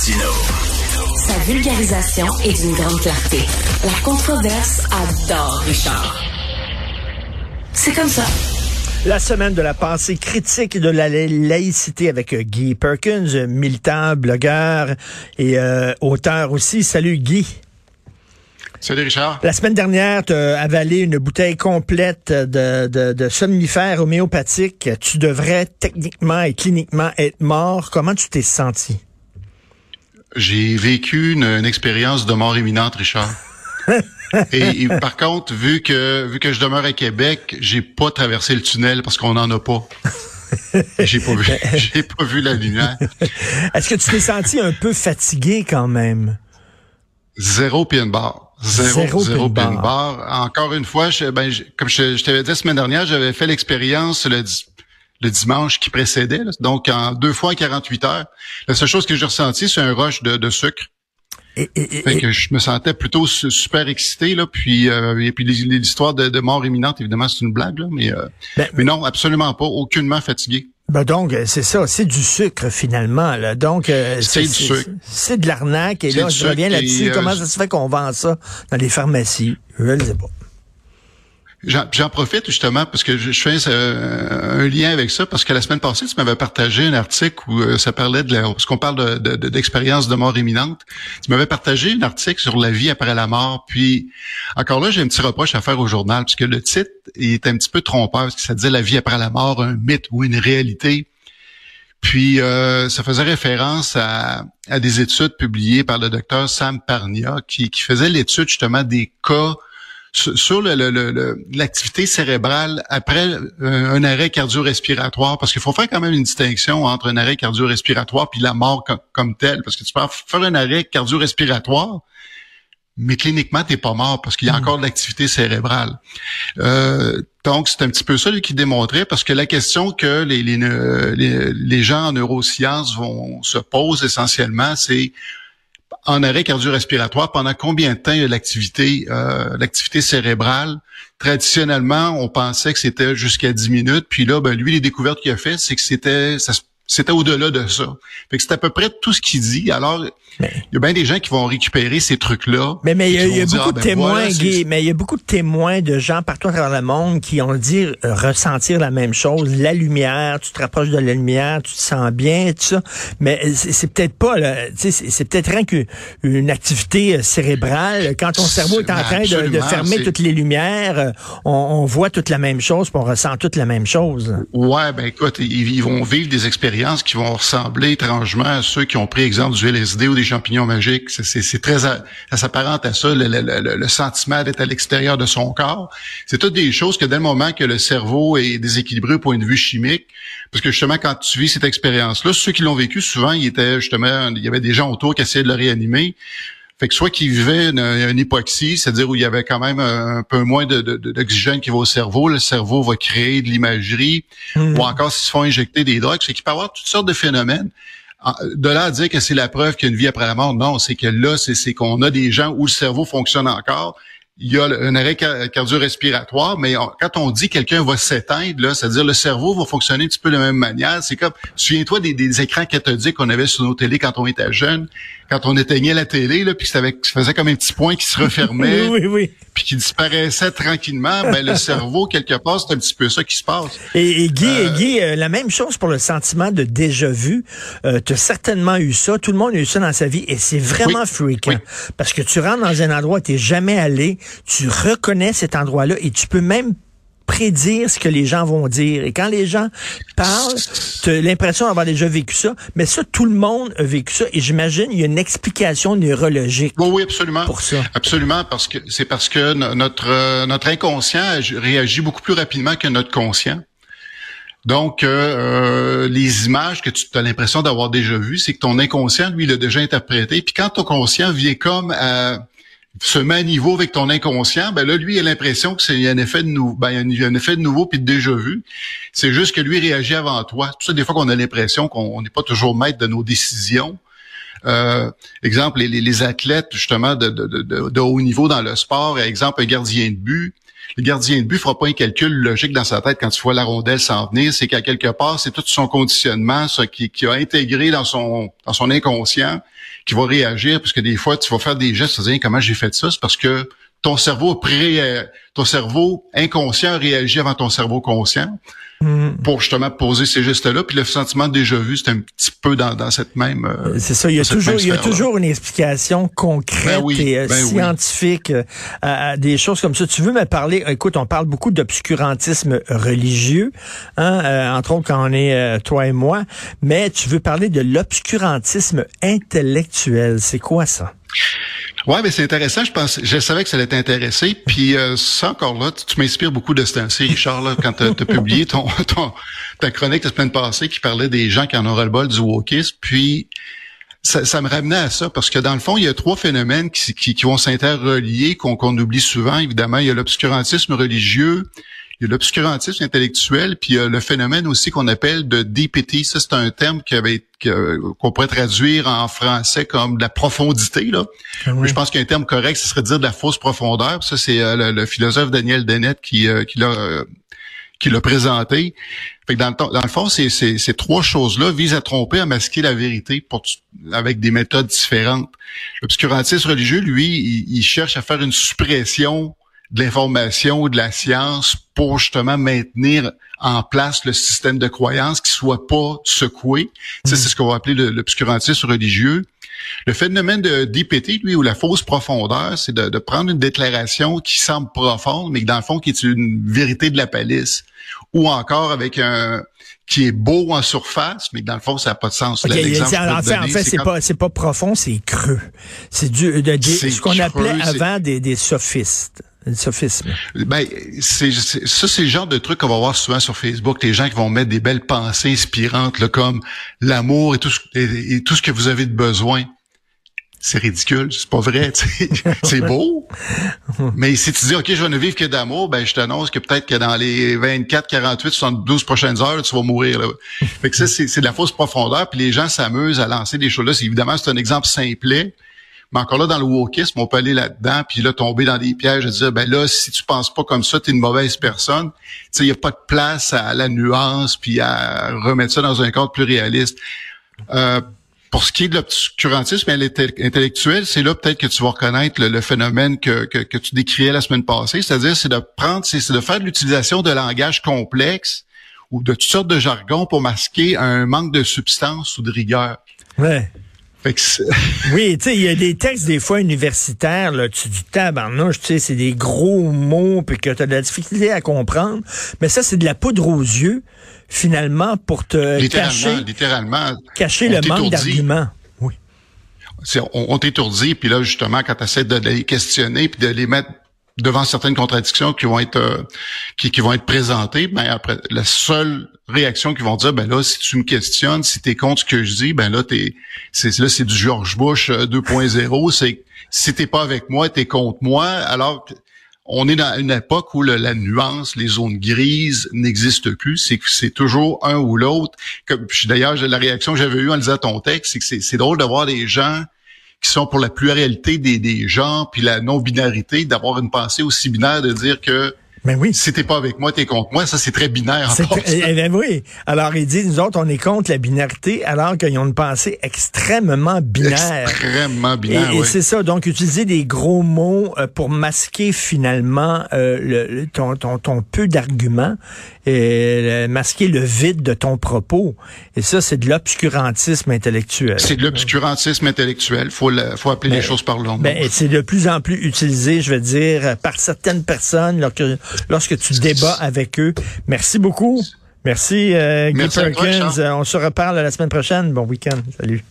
Martino. Sa vulgarisation est d'une grande clarté. La controverse adore Richard. C'est comme ça. La semaine de la pensée critique de la laïcité avec euh, Guy Perkins, militant, blogueur et euh, auteur aussi. Salut Guy. Salut Richard. La semaine dernière, tu as avalé une bouteille complète de, de, de somnifères homéopathiques. Tu devrais techniquement et cliniquement être mort. Comment tu t'es senti? J'ai vécu une, une expérience de mort imminente, Richard. et, par contre, vu que vu que je demeure à Québec, j'ai pas traversé le tunnel parce qu'on n'en a pas. j'ai pas vu, j'ai pas vu la lumière. Est-ce que tu t'es senti un peu fatigué quand même? Zéro pin bar. Zéro, zéro, pin, bar. Encore une fois, je, ben, comme je, t'avais dit la semaine dernière, j'avais fait l'expérience le, le dimanche qui précédait, donc en deux fois en 48 heures. La seule chose que j'ai ressenti, c'est un rush de, de sucre. Et, que je me sentais plutôt super excité là, puis euh, et puis l'histoire de, de, mort imminente évidemment c'est une blague là, mais euh, ben, mais non absolument pas, aucunement fatigué. Ben donc, c'est ça, c'est du sucre finalement. Là. Donc, euh, c'est du sucre. C'est de l'arnaque. Et là, je reviens là-dessus. Comment ça se fait qu'on vend ça dans les pharmacies? Je ne sais pas. J'en profite justement parce que je, fais un lien avec ça parce que la semaine passée, tu m'avais partagé un article où euh, ça parlait de la, parce qu'on parle d'expérience de, de, mort imminente. Tu m'avais partagé un article sur la vie après la mort. Puis encore là, j'ai un petit reproche à faire au journal parce que le titre est un petit peu trompeur parce que ça disait la vie après la mort, un mythe ou une réalité. Puis euh, ça faisait référence à, à, des études publiées par le docteur Sam Parnia qui, qui faisait l'étude justement des cas sur l'activité cérébrale après euh, un arrêt cardio-respiratoire, parce qu'il faut faire quand même une distinction entre un arrêt cardio-respiratoire puis la mort comme, telle, parce que tu peux faire un arrêt cardio-respiratoire, mais cliniquement, tu n'es pas mort parce qu'il y a hmm. encore de l'activité cérébrale. Euh, donc, c'est un petit peu ça qui démontrait, parce que la question que les, les, les gens en neurosciences vont se poser essentiellement, c'est en arrêt cardio-respiratoire, pendant combien de temps euh, l'activité cérébrale? Traditionnellement, on pensait que c'était jusqu'à 10 minutes. Puis là, ben, lui, les découvertes qu'il a fait, c'est que c'était, ça c'était au-delà de ça. Fait que c'est à peu près tout ce qu'il dit. Alors, il y a bien des gens qui vont récupérer ces trucs-là. Mais mais il y a, beaucoup de ah, ben témoins, mais il y a beaucoup de témoins de gens partout à travers le monde qui ont dit euh, ressentir la même chose. La lumière, tu te rapproches de la lumière, tu te sens bien, tout ça. Mais c'est peut-être pas, c'est peut-être rien qu'une activité euh, cérébrale. Quand ton cerveau est en train de, fermer toutes les lumières, euh, on, voit toute la même chose, puis on ressent toute la même chose. Ouais, ben écoute, ils vont vivre des expériences qui vont ressembler étrangement à ceux qui ont pris exemple du LSD ou des champignons magiques. C'est très, ça s'apparente à ça, le, le, le sentiment d'être à l'extérieur de son corps. C'est toutes des choses que dès le moment que le cerveau est déséquilibré au point de vue chimique, parce que justement quand tu vis cette expérience-là, ceux qui l'ont vécu souvent, il était justement, il y avait des gens autour qui essayaient de le réanimer. Fait que soit qu'il vivait une, hypoxie, c'est-à-dire où il y avait quand même un, peu moins d'oxygène de, qui va au cerveau, le cerveau va créer de l'imagerie, hmm. ou encore s'ils se font injecter des drogues, c'est qu'il peut y avoir toutes sortes de phénomènes. De là à dire que c'est la preuve qu'il y a une vie après la mort, non, c'est que là, c'est qu'on a des gens où le cerveau fonctionne encore, il y a un arrêt cardio-respiratoire, mais quand on dit quelqu'un va s'éteindre, c'est-à-dire le cerveau va fonctionner un petit peu de la même manière. C'est comme, souviens-toi des, écrans cathodiques qu'on avait sur nos télés quand on était jeune quand on éteignait la télé, là, puis ça faisait comme un petit point qui se refermait, oui, oui. Puis qui disparaissait tranquillement, ben le cerveau quelque part, c'est un petit peu ça qui se passe. Et, Guy, euh, Guy euh, la même chose pour le sentiment de déjà vu. Euh, tu as certainement eu ça, tout le monde a eu ça dans sa vie, et c'est vraiment fréquent. Parce que tu rentres dans un endroit où tu n'es jamais allé, tu reconnais cet endroit-là, et tu peux même prédire ce que les gens vont dire. Et quand les gens parlent, tu as l'impression d'avoir déjà vécu ça. Mais ça, tout le monde a vécu ça. Et j'imagine, il y a une explication neurologique. Oui, oui, absolument. Pour ça. Absolument, parce que c'est parce que notre, euh, notre inconscient réagit beaucoup plus rapidement que notre conscient. Donc, euh, euh, les images que tu as l'impression d'avoir déjà vues, c'est que ton inconscient, lui, l'a déjà interprété. Puis quand ton conscient vient comme à se met à niveau avec ton inconscient, ben là, lui, a l'impression que c'est un effet de nouveau, ben, un effet de nouveau puis de déjà vu. C'est juste que lui réagit avant toi. C'est pour ça des fois qu'on a l'impression qu'on n'est pas toujours maître de nos décisions. Euh, exemple, les, les, athlètes justement de, de, de, de, haut niveau dans le sport, exemple un gardien de but, le gardien de but fera pas un calcul logique dans sa tête quand tu vois la rondelle s'en venir. C'est qu'à quelque part, c'est tout son conditionnement qui, qui a intégré dans son dans son inconscient qui va réagir, parce que des fois, tu vas faire des gestes, tu vas dire comment j'ai fait ça, c'est parce que ton cerveau pré, euh, ton cerveau inconscient réagit avant ton cerveau conscient mm. pour justement poser ces gestes-là. Puis le sentiment déjà vu, c'est un petit peu dans, dans cette même. Euh, c'est ça. Il y a toujours, il y a toujours une explication concrète ben et euh, ben scientifique à, des choses comme ça. Tu veux me parler Écoute, on parle beaucoup d'obscurantisme religieux, hein, entre autres quand on est toi et moi. Mais tu veux parler de l'obscurantisme intellectuel. C'est quoi ça? Ouais, mais c'est intéressant. Je pense, je savais que ça allait t'intéresser. Puis euh, ça encore là, tu, m'inspires beaucoup de ce temps-ci, Richard, là, quand tu as, publié ton, ton, ta chronique la semaine passée qui parlait des gens qui en auraient le bol du wokisme. Puis ça, me ramenait à ça parce que dans le fond, il y a trois phénomènes qui, qui, vont s'interrelier qu'on qu'on oublie souvent. Évidemment, il y a l'obscurantisme religieux, il y a l'obscurantisme intellectuel, puis il y a le phénomène aussi qu'on appelle de DPT. Ça, c'est un terme qui avait qu'on pourrait traduire en français comme de la profondité. Là. Ah je pense qu'un terme correct, ce serait de dire de la fausse profondeur. Ça, c'est euh, le, philosophe Daniel Dennett qui, euh, qui l'a euh, qui l'a présenté. Fait que dans, le, dans le fond, ces, ces, ces trois choses-là visent à tromper, à masquer la vérité pour, avec des méthodes différentes. L'obscurantisme religieux, lui, il, il, cherche à faire une suppression de l'information ou de la science pour justement maintenir en place le système de croyance qui soit pas secoué. Ça, c'est ce qu'on va appeler l'obscurantisme religieux. Le phénomène de DPT, lui, ou la fausse profondeur, c'est de, prendre une déclaration qui semble profonde, mais dans le fond, qui est une vérité de la palisse. Ou encore avec un qui est beau en surface, mais dans le fond, ça n'a pas de sens. en fait, en fait c'est pas c'est pas profond, c'est creux. C'est du de, ce qu'on appelait avant des, des sophistes. Le. Ben, c'est, ça, c'est le genre de truc qu'on va voir souvent sur Facebook, les gens qui vont mettre des belles pensées inspirantes, là, comme l'amour et tout, ce, que vous avez de besoin. C'est ridicule, c'est pas vrai, c'est beau. Mais si tu dis, OK, je vais ne vivre que d'amour, ben, je t'annonce que peut-être que dans les 24, 48, 72 prochaines heures, tu vas mourir, là. Fait que ça, c'est de la fausse profondeur, puis les gens s'amusent à lancer des choses là. Évidemment, c'est un exemple simplet, mais encore là, dans le wokisme, on peut aller là-dedans, puis là, tomber dans des pièges et dire, ben là, si tu penses pas comme ça, tu es une mauvaise personne. Il n'y a pas de place à la nuance, puis à remettre ça dans un cadre plus réaliste. Euh, pour ce qui est de l'obscurantisme intellectuel, c'est là peut-être que tu vas reconnaître le, phénomène que, que, tu décriais la semaine passée, c'est-à-dire c'est de prendre, c'est de faire de l'utilisation de langage complexe ou de toutes sortes de jargon pour masquer un manque de substance ou de rigueur. Ouais. oui, tu sais, il y a des textes des fois universitaires, là, tu dis tabarnouche, tu sais, c'est des gros mots puis que tu as de la difficulté à comprendre, mais ça c'est de la poudre aux yeux finalement pour te cacher littéralement cacher le manque d'arguments. Oui. On, on t'étourdit puis là justement quand tu essaies de les questionner puis de les mettre devant certaines contradictions qui vont être euh, qui, qui, vont être présentées, ben après la seule réaction qu'ils vont dire ben là si tu me questionnes, si tu es contre ce que je dis, ben là t'es c'est là c'est du George Bush 2.0, euh, c'est si t'es pas avec moi, t'es contre moi, alors on est dans une époque où la nuance, les zones grises n'existent plus. C'est que c'est toujours un ou l'autre. D'ailleurs, la réaction que j'avais eue en lisant ton texte, c'est que c'est drôle de voir des gens qui sont pour la pluralité des, des gens, puis la non-binarité, d'avoir une pensée aussi binaire de dire que mais oui. Si t'es pas avec moi, t'es contre moi. Ça, c'est très binaire. En eh, eh ben oui. Alors, ils disent, nous autres, on est contre la binarité, alors qu'ils ont une pensée extrêmement binaire. Extrêmement binaire, Et, et c'est ça. Donc, utiliser des gros mots euh, pour masquer finalement euh, le, ton, ton, ton peu d'arguments et masquer le vide de ton propos. Et ça, c'est de l'obscurantisme intellectuel. C'est de l'obscurantisme intellectuel. Faut, faut appeler les choses par leur nom. Ben, c'est de plus en plus utilisé, je veux dire, par certaines personnes lorsque, lorsque tu débats avec eux. Merci beaucoup. Merci, euh, Guy Perkins. On se reparle la semaine prochaine. Bon week-end. Salut.